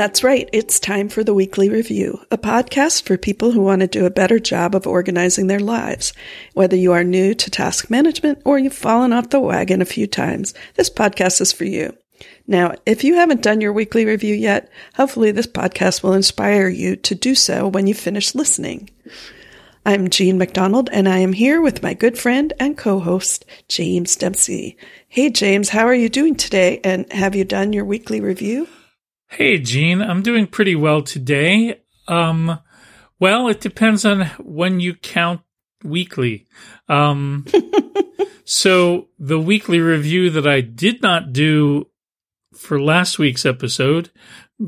That's right. It's time for the weekly review, a podcast for people who want to do a better job of organizing their lives. Whether you are new to task management or you've fallen off the wagon a few times, this podcast is for you. Now, if you haven't done your weekly review yet, hopefully this podcast will inspire you to do so when you finish listening. I'm Jean McDonald, and I am here with my good friend and co-host, James Dempsey. Hey, James, how are you doing today? And have you done your weekly review? Hey, Jean, I'm doing pretty well today. Um, well, it depends on when you count weekly. Um, so the weekly review that I did not do for last week's episode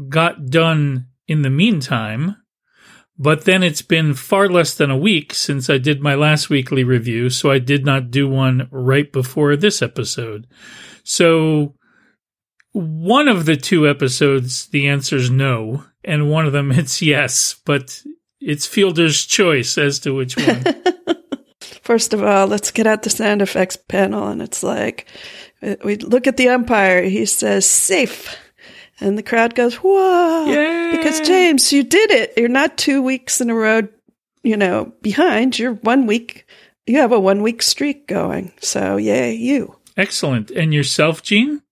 got done in the meantime, but then it's been far less than a week since I did my last weekly review, so I did not do one right before this episode. So one of the two episodes, the answer is no, and one of them it's yes, but it's fielder's choice as to which one. First of all, let's get out the sound effects panel, and it's like we look at the umpire. He says safe, and the crowd goes whoa, Yay! because James, you did it. You're not two weeks in a row, you know, behind. You're one week. You have a one week streak going. So yay, you. Excellent. And yourself, Jean?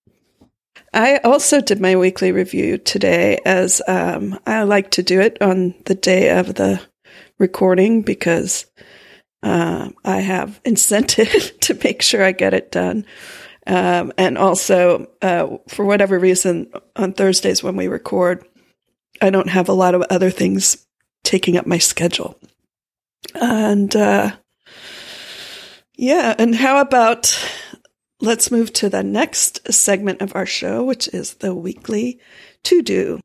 I also did my weekly review today as um, I like to do it on the day of the recording because uh, I have incentive to make sure I get it done. Um, and also, uh, for whatever reason, on Thursdays when we record, I don't have a lot of other things taking up my schedule. And uh, yeah, and how about let's move to the next segment of our show, which is the weekly to do.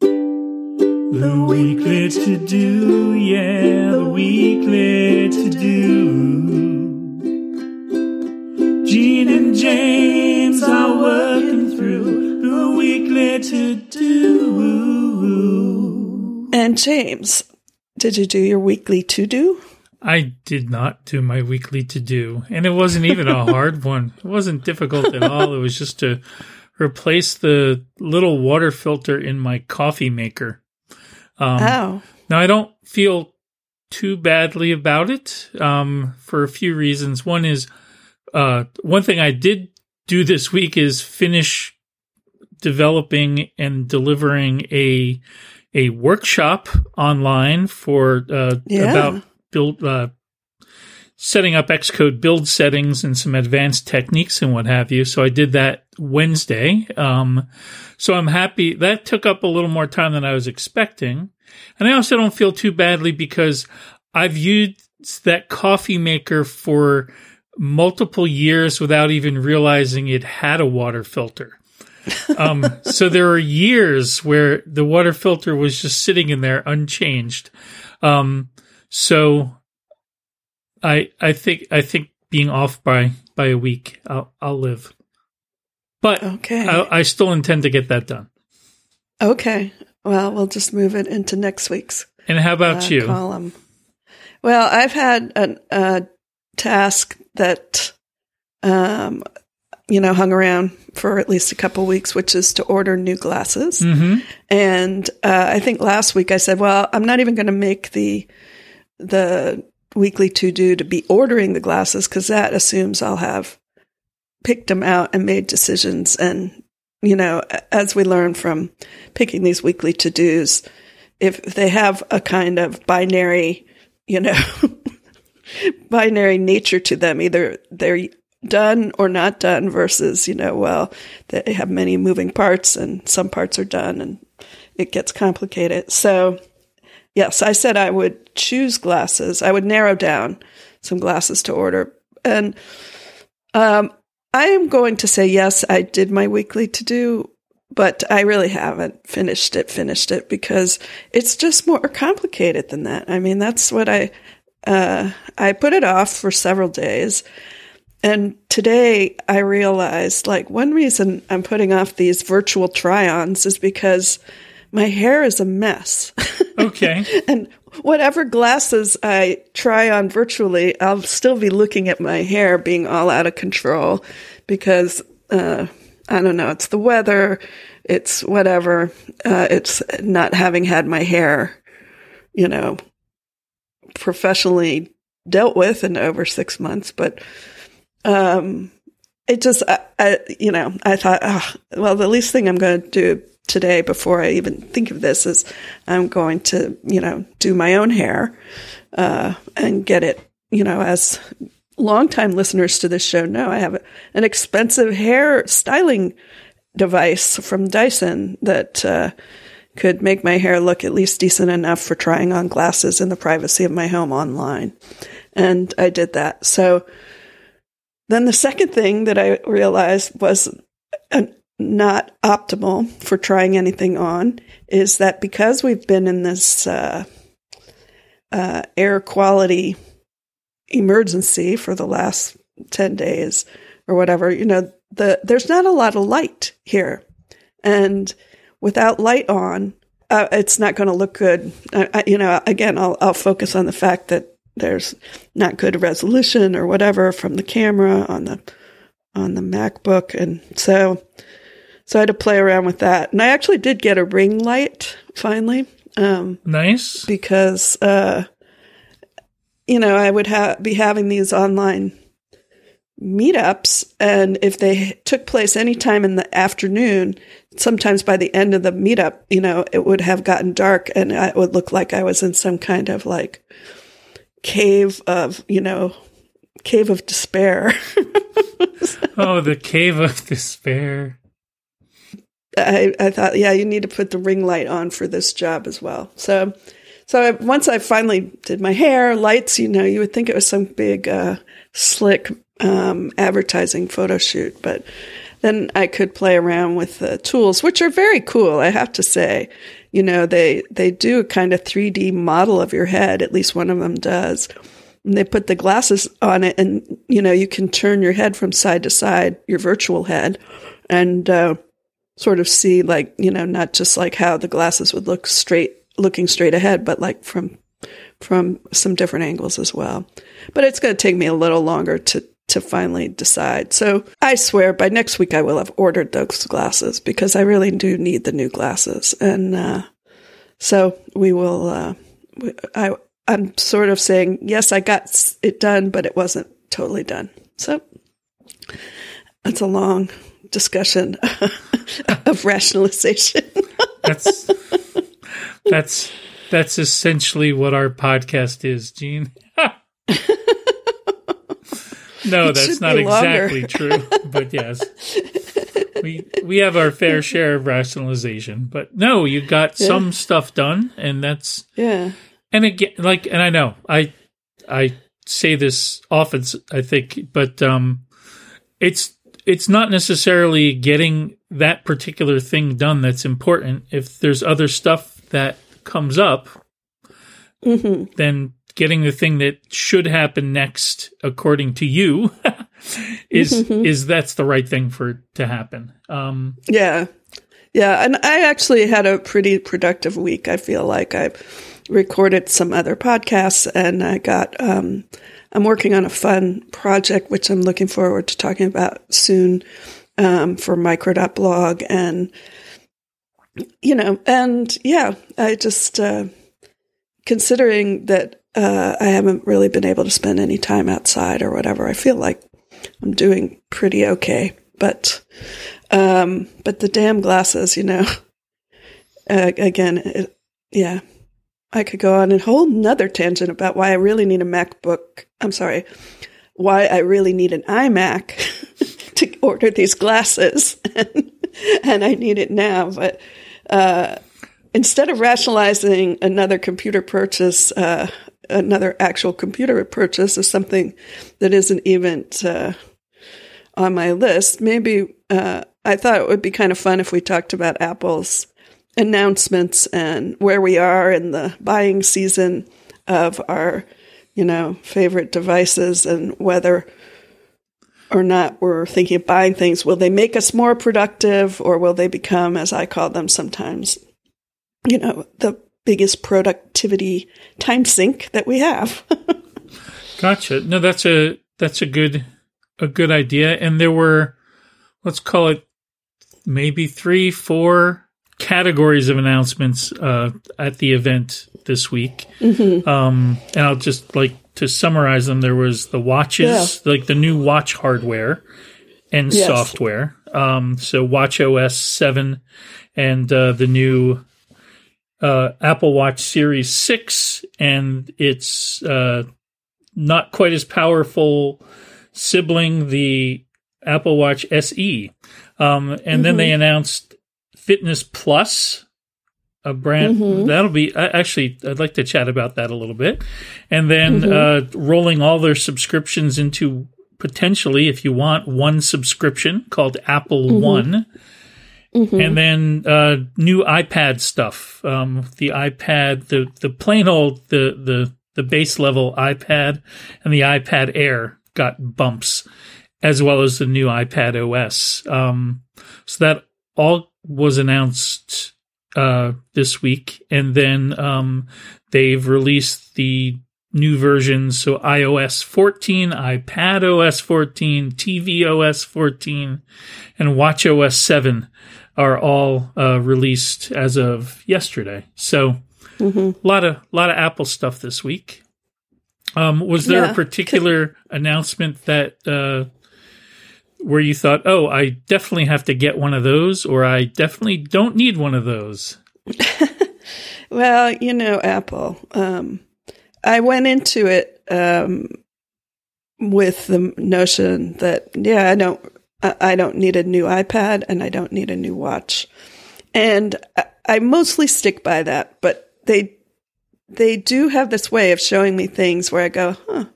The weekly to do, yeah, the weekly to do. Jean and James are working through the weekly to do. And James, did you do your weekly to do? I did not do my weekly to do, and it wasn't even a hard one. It wasn't difficult at all. It was just to replace the little water filter in my coffee maker. Um, oh, Now, I don't feel too badly about it um, for a few reasons. One is uh, one thing I did do this week is finish developing and delivering a a workshop online for uh, Yeah. about build uh, setting up Xcode build settings and some advanced techniques and what have you. So I did that Wednesday. Um, so I'm happy that took up a little more time than I was expecting. And I also don't feel too badly because I've used that coffee maker for multiple years without even realizing it had a water filter. Um, so there are years where the water filter was just sitting in there unchanged. Um, so I I think I think being off by by a week, I'll I'll live. But okay. I, I still intend to get that done. okay. Well, we'll just move it into next week's And how about uh, you? column. Well, I've had a, task that, um, you know, hung around for at least a couple weeks, which is to order new glasses. hmm And uh, I think last week I said, well, I'm not even going to make the the weekly to do to be ordering the glasses because that assumes I'll have picked them out and made decisions. And you know, as we learn from picking these weekly to dos, if they have a kind of binary, you know, binary nature to them, either they're done or not done versus, you know, well, they have many moving parts and some parts are done and it gets complicated. So, yes, I said I would choose glasses. I would narrow down some glasses to order. And um, I am going to say, yes, I did my weekly to do, but I really haven't finished it, finished it because it's just more complicated than that. I mean, that's what I, uh, I put it off for several days. And today I realized like one reason I'm putting off these virtual try ons is because my hair is a mess. Okay. and whatever glasses I try on virtually, I'll still be looking at my hair being all out of control because, uh, I don't know, it's the weather. it's whatever. Uh, it's not having had my hair, you know, professionally dealt with in over six months, but um, it just, I, I, you know, I thought, oh, well, the least thing I'm going to do today before I even think of this is I'm going to, you know, do my own hair uh, and get it, you know, as longtime listeners to this show know, I have an expensive hair styling device from Dyson that uh, could make my hair look at least decent enough for trying on glasses in the privacy of my home online. And I did that. So then the second thing that I realized was not optimal for trying anything on is that because we've been in this uh, uh, air quality emergency for the last 10 days or whatever, you know, the there's not a lot of light here. And without light on, uh, it's not going to look good. I, I, you know, again, I'll, I'll focus on the fact that there's not good resolution or whatever from the camera on the on the MacBook, and so so I had to play around with that. And I actually did get a ring light finally. Um, nice because uh, you know I would ha- be having these online meetups, and if they took place anytime in the afternoon, sometimes by the end of the meetup, you know, it would have gotten dark, and it would look like I was in some kind of like cave of, you know, cave of despair. oh, the cave of despair. I, I thought, yeah, you need to put the ring light on for this job as well. So, so I, once I finally did my hair, lights, you know, you would think it was some big, uh, slick, um, advertising photo shoot, but then I could play around with the tools, which are very cool, I have to say you know, they, they do a kind of 3D model of your head. At least one of them does. And they put the glasses on it and, you know, you can turn your head from side to side, your virtual head, and, uh, sort of see like, you know, not just like how the glasses would look straight, looking straight ahead, but like from, from some different angles as well. But it's going to take me a little longer to, to finally decide. So I swear by next week I will have ordered those glasses because I really do need the new glasses. And uh, so we will. Uh, I I'm sort of saying yes, I got it done, but it wasn't totally done. So that's a long discussion of rationalization. that's that's that's essentially what our podcast is, Jean. No, it that's not exactly true, but yes. We we have our fair share of rationalization, but no, you got yeah. some stuff done and that's Yeah. And again like and I know I I say this often I think, but um it's it's not necessarily getting that particular thing done that's important. If there's other stuff that comes up, mm-hmm. then getting the thing that should happen next according to you is mm-hmm. is that's the right thing for to happen um yeah yeah and i actually had a pretty productive week i feel like I've recorded some other podcasts and i got um i'm working on a fun project which i'm looking forward to talking about soon um for micro.blog and you know and yeah i just uh considering that uh, I haven't really been able to spend any time outside or whatever. I feel like I'm doing pretty okay, but um, but the damn glasses, you know. Uh, again, it, yeah, I could go on a whole nother tangent about why I really need a MacBook. I'm sorry, why I really need an iMac order these glasses, and, I need it now. But uh, instead of rationalizing another computer purchase, uh, another actual computer purchase is something that isn't even uh, on my list. Maybe uh, I thought it would be kind of fun if we talked about Apple's announcements and where we are in the buying season of our, you know, favorite devices and whether or not we're thinking of buying things. Will they make us more productive or will they become, as I call them sometimes, you know, the biggest productivity time sink that we have. gotcha. No, that's a that's a good a good idea. And there were let's call it maybe three, four categories of announcements uh, at the event this week. Mm-hmm. Um, and I'll just like to summarize them. There was the watches, like the new watch hardware and Yes. software. Um, so Watch OS 7 and uh, the new uh, Apple Watch Series 6 and its uh, not quite as powerful sibling, the Apple Watch SE. Um, and then they announced Fitness Plus, a brand that'll be I- actually. I'd like to chat about that a little bit, and then uh, rolling all their subscriptions into potentially, if you want, one subscription called Apple One. And then uh, new iPad stuff. Um, the iPad, the the plain old the the the base level iPad and the iPad Air got bumps, as well as the new iPad OS. Um, so that all was announced uh, this week, and then um, they've released the new versions. So iOS 14, iPad OS 14, TV OS 14, and Watch OS 7 are all uh, released as of yesterday. So a lot of lot of Apple stuff this week. Um, was there a particular announcement that uh, where you thought, "Oh, I definitely have to get one of those," or "I definitely don't need one of those"? Well, you know, Apple. Um, I went into it um, with the notion that yeah, I don't, I don't need a new iPad and I don't need a new watch, and I mostly stick by that. But they they do have this way of showing me things where I go, huh.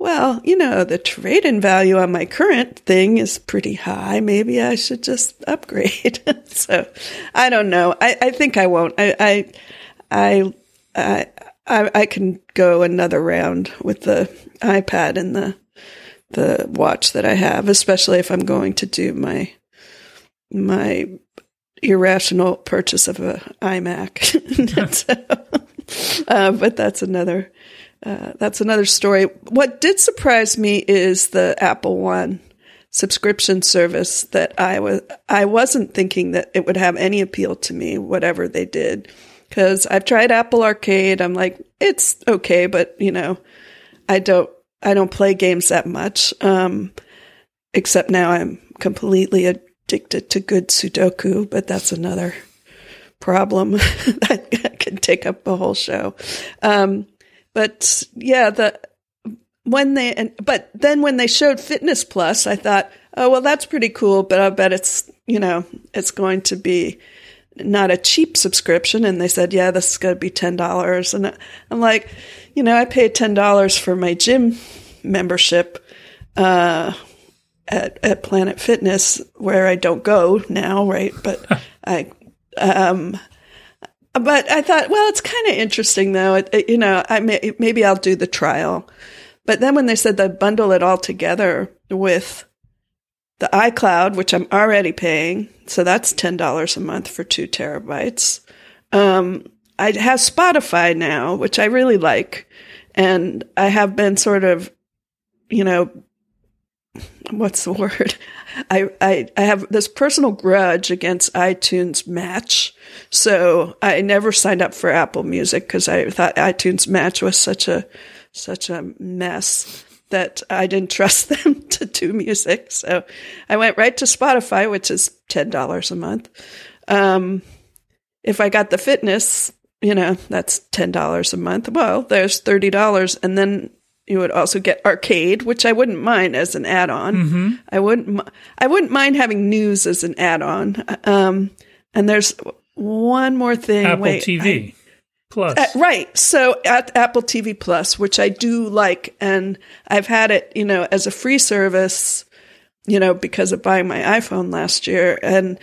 Well, you know, the trade in value on my current thing is pretty high. Maybe I should just upgrade. so I don't know. I, I think I won't. I, I, I, I, I, I can go another round with the iPad and the, the watch that I have, especially if I'm going to do my, my irrational purchase of a iMac. So, uh, but that's another, uh, that's another story. What did surprise me is the Apple One subscription service that I was I wasn't thinking that it would have any appeal to me, whatever they did. Because I've tried Apple Arcade, I'm like, it's okay, but you know, I don't I don't play games that much. Um, except now I'm completely addicted to good Sudoku, but that's another problem that could take up a whole show. Um, but yeah, the when they and but then when they showed Fitness Plus, I thought, oh well, that's pretty cool. But I bet it's you know it's going to be not a cheap subscription. And they said, yeah, this is going to be ten dollars. And I'm like, you know, I paid ten dollars for my gym membership. Uh, at, at Planet Fitness, where I don't go now, right? But I, um, but I thought, well, it's kind of interesting though. It, it- you know, I may, maybe I'll do the trial. But then when they said they bundle it all together with the iCloud, which I'm already paying, so that's ten dollars a month for two terabytes. Um, I have Spotify now, which I really like, and I have been sort of, you know, what's the word? I, I, I have this personal grudge against iTunes Match. So I never signed up for Apple Music because I thought iTunes Match was such a, such a mess that I didn't trust them to do music. So I went right to Spotify, which is $10 a month. Um, if I got the fitness, you know, that's $10 a month. Well, there's $30. And then you would also get arcade, which I wouldn't mind as an add-on. I wouldn't, I wouldn't mind having news as an add-on. Um, and there's one more thing. Apple Wait, TV Plus. uh, right. So at Apple TV Plus, which I do like, and I've had it, you know, as a free service, you know, because of buying my iPhone last year, and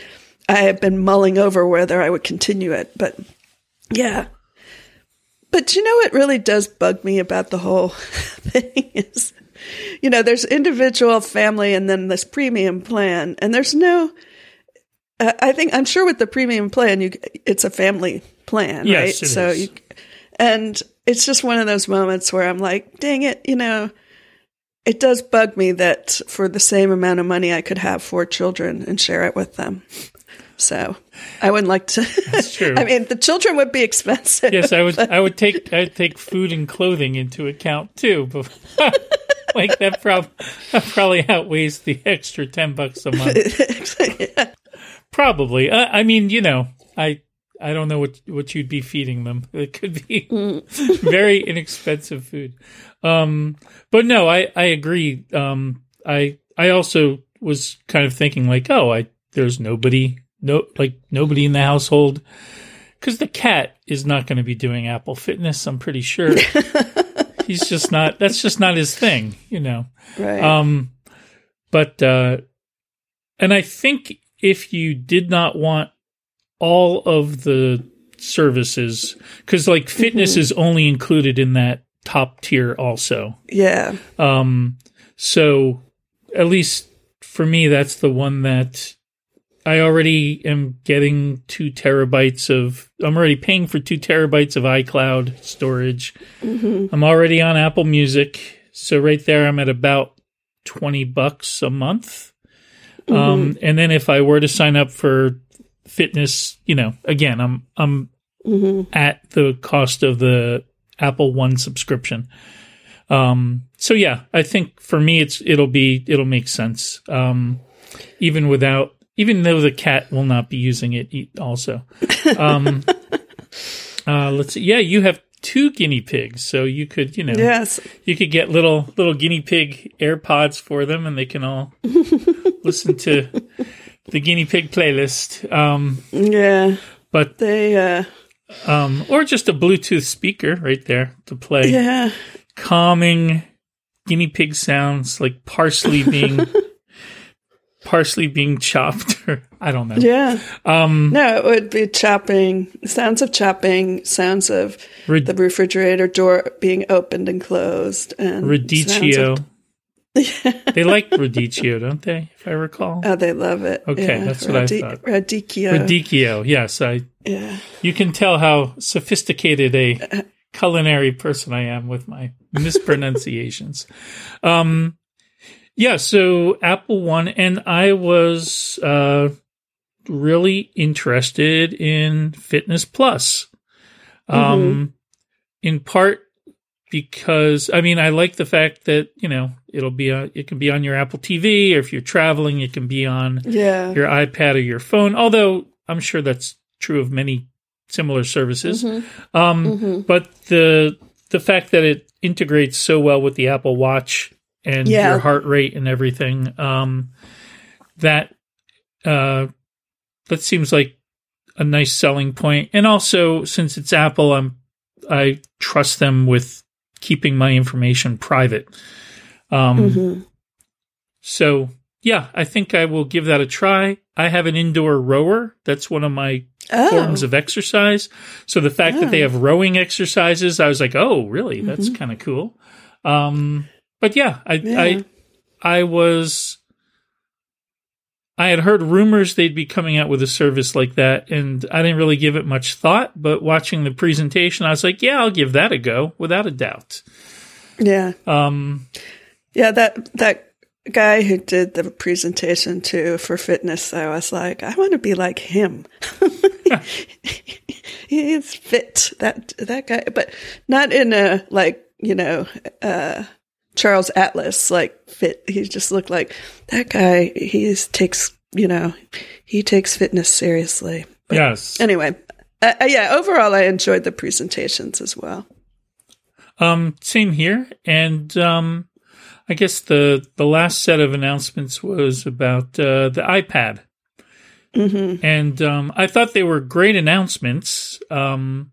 I have been mulling over whether I would continue it. But yeah. But you know what really does bug me about the whole thing is, you know, there's individual, family, and then this premium plan, and there's no. Uh, I think I'm sure with the premium plan, you it's a family plan, Yes, right? so is. you, and it's just one of those moments where I'm like, dang it, you know, it does bug me that for the same amount of money, I could have four children and share it with them. So I wouldn't like to. That's true. I mean, the children would be expensive. Yes, I would. I would take. I'd take food and clothing into account too. But like that, prob- that probably outweighs the extra ten bucks a month. yeah. Probably. Uh, I mean, you know, I I don't know what what you'd be feeding them. It could be very inexpensive food. Um, but no, I I agree. Um, I I also was kind of thinking like, oh, I there's nobody no like nobody in the household because the cat is not going to be doing Apple Fitness. I'm pretty sure he's just not. That's just not his thing, you know. Right. Um, but uh, and I think if you did not want all of the services, because like fitness Mm-hmm. is only included in that top tier, also. yeah. Um, so at least for me, that's the one that I already am getting two terabytes of. I'm already paying for two terabytes of iCloud storage. I'm already on Apple Music, so right there, I'm at about twenty bucks a month. Um, and then if I were to sign up for fitness, you know, again, I'm I'm Mm-hmm. at the cost of the Apple One subscription. Um, so yeah, I think for me, it's it'll be it'll make sense. Um, even without, even though the cat will not be using it also. Um, uh, let's see. Yeah, you have two guinea pigs, so you could you know Yes. you could get little little guinea pig AirPods for them, and they can all listen to the guinea pig playlist. Um, Yeah. but They. uh um, or just a Bluetooth speaker right there to play Yeah. calming guinea pig sounds like parsley being parsley being chopped or I don't know. Yeah. Um, No, it would be chopping, sounds of chopping, sounds of the refrigerator door being opened and closed, and radicchio. of- they like radicchio, don't they? If I recall. Oh, they love it. Okay, yeah. that's what I thought. Radicchio. Radicchio, yes. I yeah. you can tell how sophisticated a culinary person I am with my mispronunciations. um, yeah, so Apple One, and I was uh, really interested in Fitness Plus. Um, in part because I mean I like the fact that you know it'll be a, it can be on your Apple TV, or if you're traveling, it can be on Yeah. your iPad or your phone. Although I'm sure that's true of many similar services. Mm-hmm. Um, But the the fact that it integrates so well with the Apple Watch and Yeah. your heart rate and everything, um, that uh, that seems like a nice selling point. And also, since it's Apple, I'm I trust them with keeping my information private. Um, hmm so yeah, I think I will give that a try. I have an indoor rower. That's one of my Oh. forms of exercise. So the fact that they Oh. have rowing exercises, I was like, oh, really? That's kind of cool. Um, but yeah, I, Yeah. I, I was, I had heard rumors they'd be coming out with a service like that, and I didn't really give it much thought. But watching the presentation, I was like, yeah, I'll give that a go without a doubt. yeah. Um, Yeah. That, that guy who did the presentation too for fitness, I was like, I want to be like him. He's fit, that, that guy, but not in a, like, you know, uh, Charles Atlas, like fit. He just looked like that guy. He takes, you know, he takes fitness seriously. yes. Anyway, uh, uh, yeah, overall, I enjoyed the presentations as well. Um, same here. And um, I guess the the last set of announcements was about uh, the iPad, hmm and um, I thought they were great announcements. Um,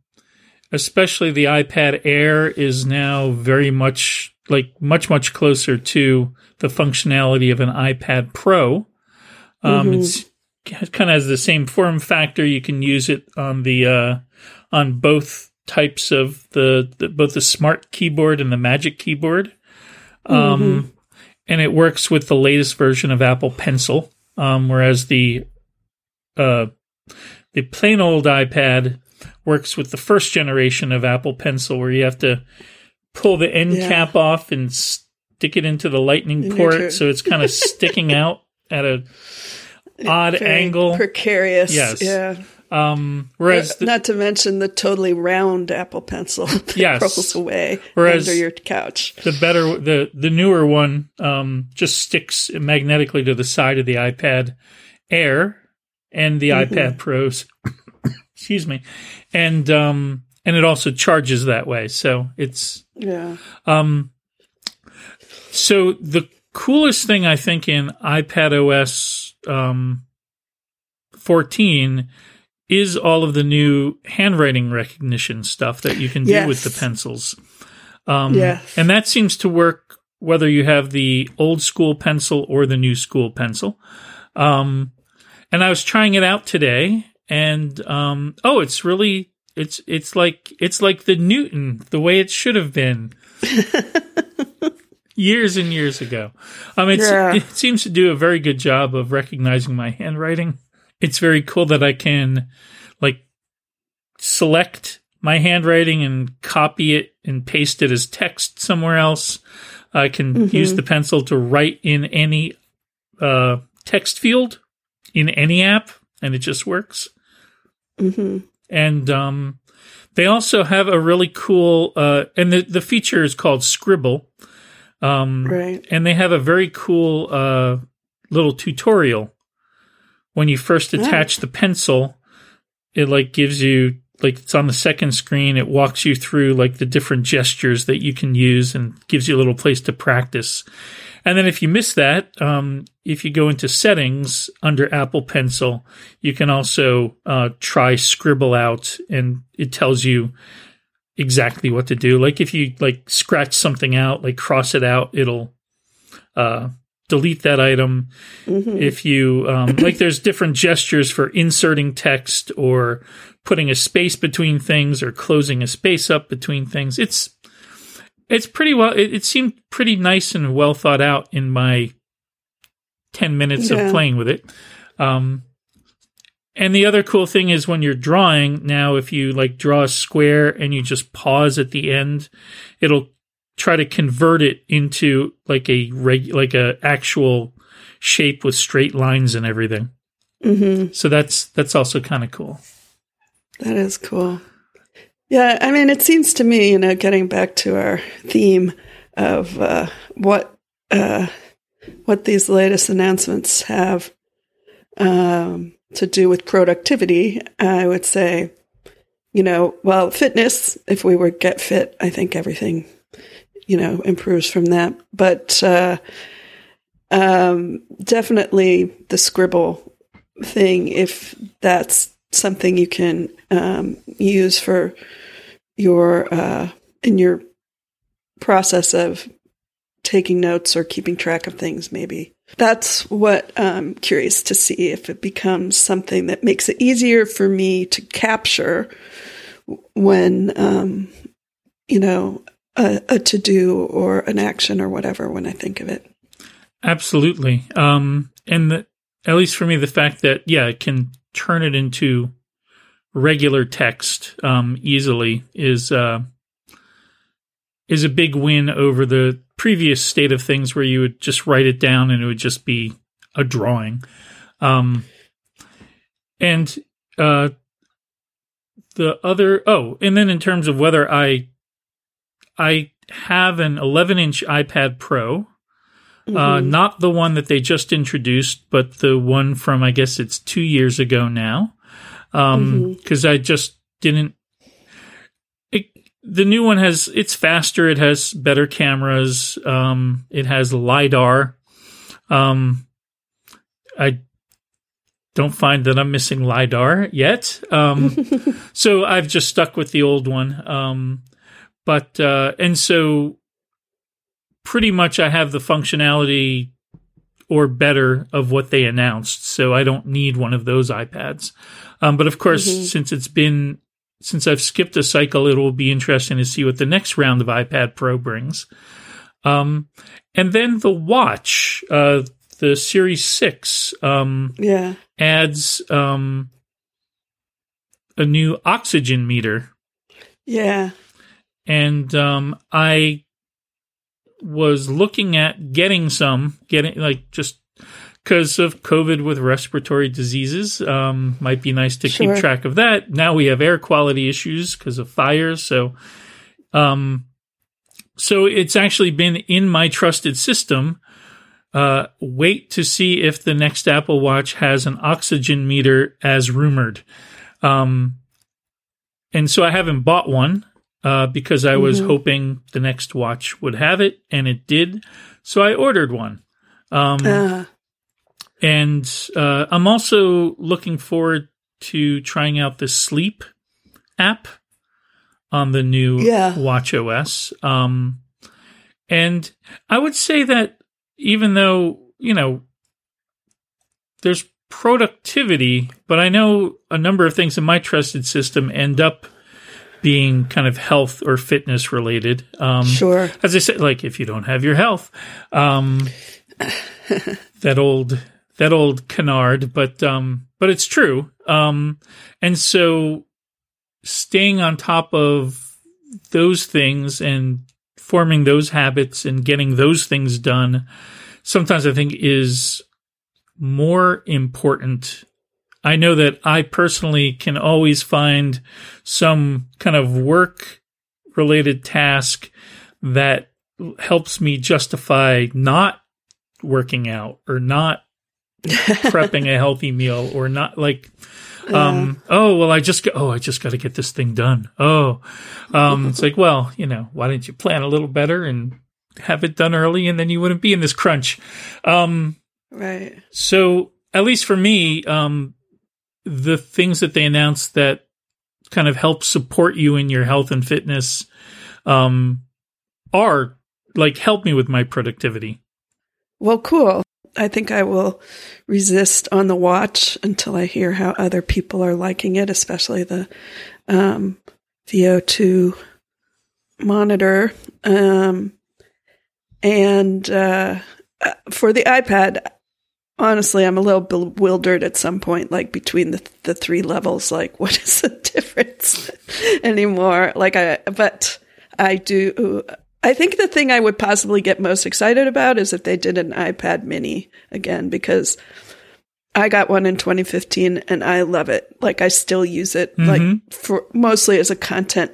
especially the iPad Air is now very much like much much closer to the functionality of an iPad Pro. Um, Mhm. It's it kind of has the same form factor. You can use it on the uh, on both types of the, the both the smart keyboard and the Magic keyboard. Um, and it works with the latest version of Apple Pencil, um, whereas the uh, the plain old iPad works with the first generation of Apple Pencil, where you have to pull the end Yeah. cap off and stick it into the lightning In port, so it's kind of sticking out at a odd Very angle. Precarious. Yes. Yeah. Um, whereas the, Not to mention the totally round Apple Pencil that Yes. rolls away Whereas- under your couch. the better the the newer one um, just sticks magnetically to the side of the iPad Air and the Mm-hmm. iPad Pros. Excuse me, and um, and it also charges that way. So it's Yeah. um, so the coolest thing I think in iPad OS um, 14 is all of the new handwriting recognition stuff that you can do Yes. with the pencils. Um, Yes. And that seems to work whether you have the old school pencil or the new school pencil. Um, and I was trying it out today, and um, oh, it's really it's it's like it's like the Newton, the way it should have been years and years ago. Um, it's, Yeah. it seems to do a very good job of recognizing my handwriting. It's very cool that I can like select my handwriting and copy it and paste it as text somewhere else. I can use the pencil to write in any uh, text field in any app, and it just works. hmm And um, they also have a really cool, uh, and the, the feature is called Scribble. Um, Right. and they have a very cool uh, little tutorial when you first attach the pencil it like gives you like it's on the second screen it walks you through like the different gestures that you can use and gives you a little place to practice and then if you miss that um, if you go into settings under apple pencil you can also uh, try scribble out and it tells you exactly what to do. Like if you like scratch something out like cross it out it'll uh, delete that item. Hmm if you um, like there's different gestures for inserting text or putting a space between things or closing a space up between things. It's it's pretty well it, it seemed pretty nice and well thought out in my 10 minutes Yeah. of playing with it um, and the other cool thing is when you're drawing now if you like draw a square and you just pause at the end it'll try to convert it into like a reg like a actual shape with straight lines and everything. hmm So that's that's also kind of cool. That is cool. Yeah, I mean, it seems to me, you know, getting back to our theme of uh, what uh, what these latest announcements have um, to do with productivity, I would say, you know, well, fitness. If we were get fit, I think everything, you know, improves from that. But uh, um, definitely the scribble thing, if that's something you can um, use for your uh, in your process of taking notes or keeping track of things maybe that's what i'm curious to see if it becomes something that makes it easier for me to capture when um, you know a, a to do or an action or whatever when i think of it Absolutely. Um, and the, at least for me, the fact that yeah, it can turn it into regular text um, easily is uh, is a big win over the previous state of things where you would just write it down and it would just be a drawing. Um, and uh, the other oh, and then in terms of whether I I have an 11 inch iPad Pro. Uh, Mhm. not the one that they just introduced, but the one from I guess it's two years ago now. Um, because I just didn't. It, the new one has it's faster. It has better cameras. Um, it has lidar. Um, I don't find that I'm missing lidar yet. Um, so I've just stuck with the old one. Um, but uh, and so pretty much I have the functionality or better of what they announced. So I don't need one of those iPads. Um, but of course, Mhm. since it's been since I've skipped a cycle, it will be interesting to see what the next round of iPad Pro brings. Um, and then the watch, uh, the Series Six, um, yeah adds um, a new oxygen meter yeah and um, I was looking at getting some, getting like just because of COVID with respiratory diseases. Um, might be nice to Sure. keep track of that. Now we have air quality issues because of fires. So, um, so it's actually been in my trusted system. Uh, wait to see if the next Apple Watch has an oxygen meter as rumored. Um, and so I haven't bought one uh, because I was Mhm. hoping the next watch would have it, and it did. So I ordered one. Um, Uh, and uh, I'm also looking forward to trying out the Sleep app on the new Yeah. Watch OS. Um, and I would say that even though, you know, there's productivity, but I know a number of things in my trusted system end up being kind of health or fitness related. Um, sure. as I said, like if you don't have your health, um, that old that old canard, but um, but it's true. Um, and so staying on top of those things and forming those habits and getting those things done, sometimes I think is more important. I know that I personally can always find some kind of work related task that helps me justify not working out or not prepping a healthy meal or not like um oh well i just got oh i just got to get this thing done. Oh um it's like well you know why didn't you plan a little better and have it done early and then you wouldn't be in this crunch. Um Right. so at least for me, um, the things that they announced that kind of help support you in your health and fitness, um, are like help me with my productivity. Well, cool. I think I will resist on the watch until I hear how other people are liking it, especially the um, VO2 monitor. Um, and uh, uh, for the iPad, honestly, I'm a little bewildered at some point, like between the the three levels. Like, what is the difference anymore? Like, I but I do. I think the thing I would possibly get most excited about is if they did an iPad Mini again, because I got one in 2015 and I love it. Like, I still use it, Mhm. like for mostly as a content,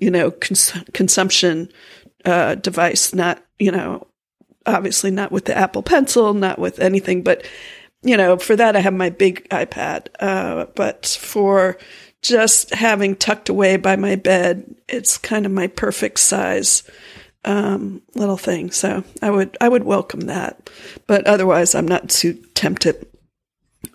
you know, cons- consumption uh, device, not you know obviously not with the Apple Pencil, not with anything, but you know, for that I have my big iPad. Uh, but for just having tucked away by my bed, it's kind of my perfect size um, little thing. So I would I would welcome that, but otherwise I'm not too tempted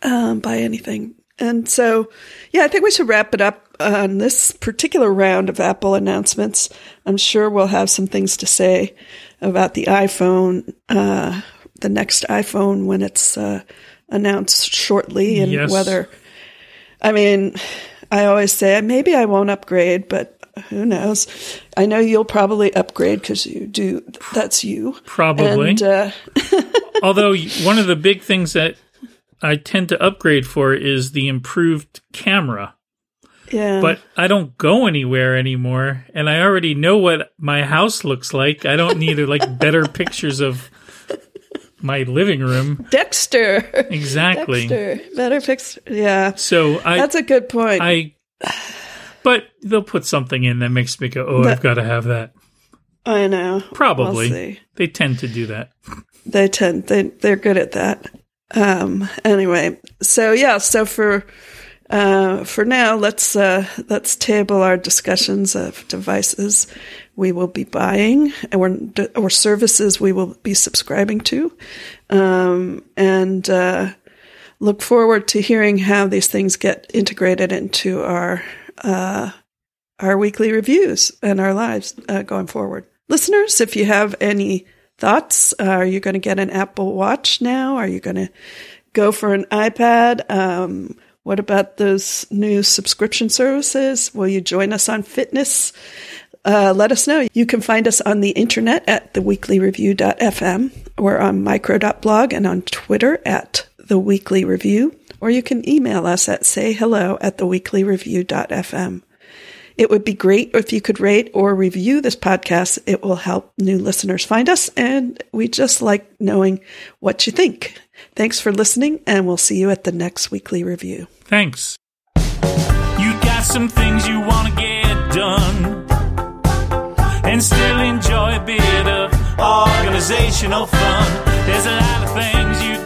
um, by anything. And so, yeah, I think we should wrap it up on this particular round of Apple announcements. I'm sure we'll have some things to say about the iPhone, uh, the next iPhone when it's uh, announced shortly, and Yes. whether. I mean, I always say maybe I won't upgrade, but who knows? I know you'll probably upgrade because you do. That's you, Probably. And uh, Although one of the big things that I tend to upgrade for is the improved camera. Yeah, But I don't go anywhere anymore, and I already know what my house looks like. I don't need like better pictures of my living room. Dexter. Exactly. Dexter. Better fix. Yeah, So I, that's a good point. I, but they'll put something in that makes me go, oh, I've got to have that. I know. Probably. We'll. They tend to do that. They tend they they're good at that. Um. Anyway, so yeah. So for uh for now, let's uh let's table our discussions of devices we will be buying or or services we will be subscribing to, um and uh, look forward to hearing how these things get integrated into our uh our weekly reviews and our lives uh, going forward. Listeners, if you have any thoughts, are you going to get an Apple Watch now? Are you going to go for an iPad? Um, what about those new subscription services? Will you join us on fitness? Uh, let us know. You can find us on the internet at theweeklyreview.fm or on micro.blog and on Twitter at the Weekly Review, or you can email us at sayhello at theweeklyreview.fm. It would be great if you could rate or review this podcast. It will help new listeners find us, and we just like knowing what you think. Thanks for listening, and we'll see you at the next weekly review. Thanks. You got some things you want to get done and still enjoy a bit of organizational fun. There's a lot of things you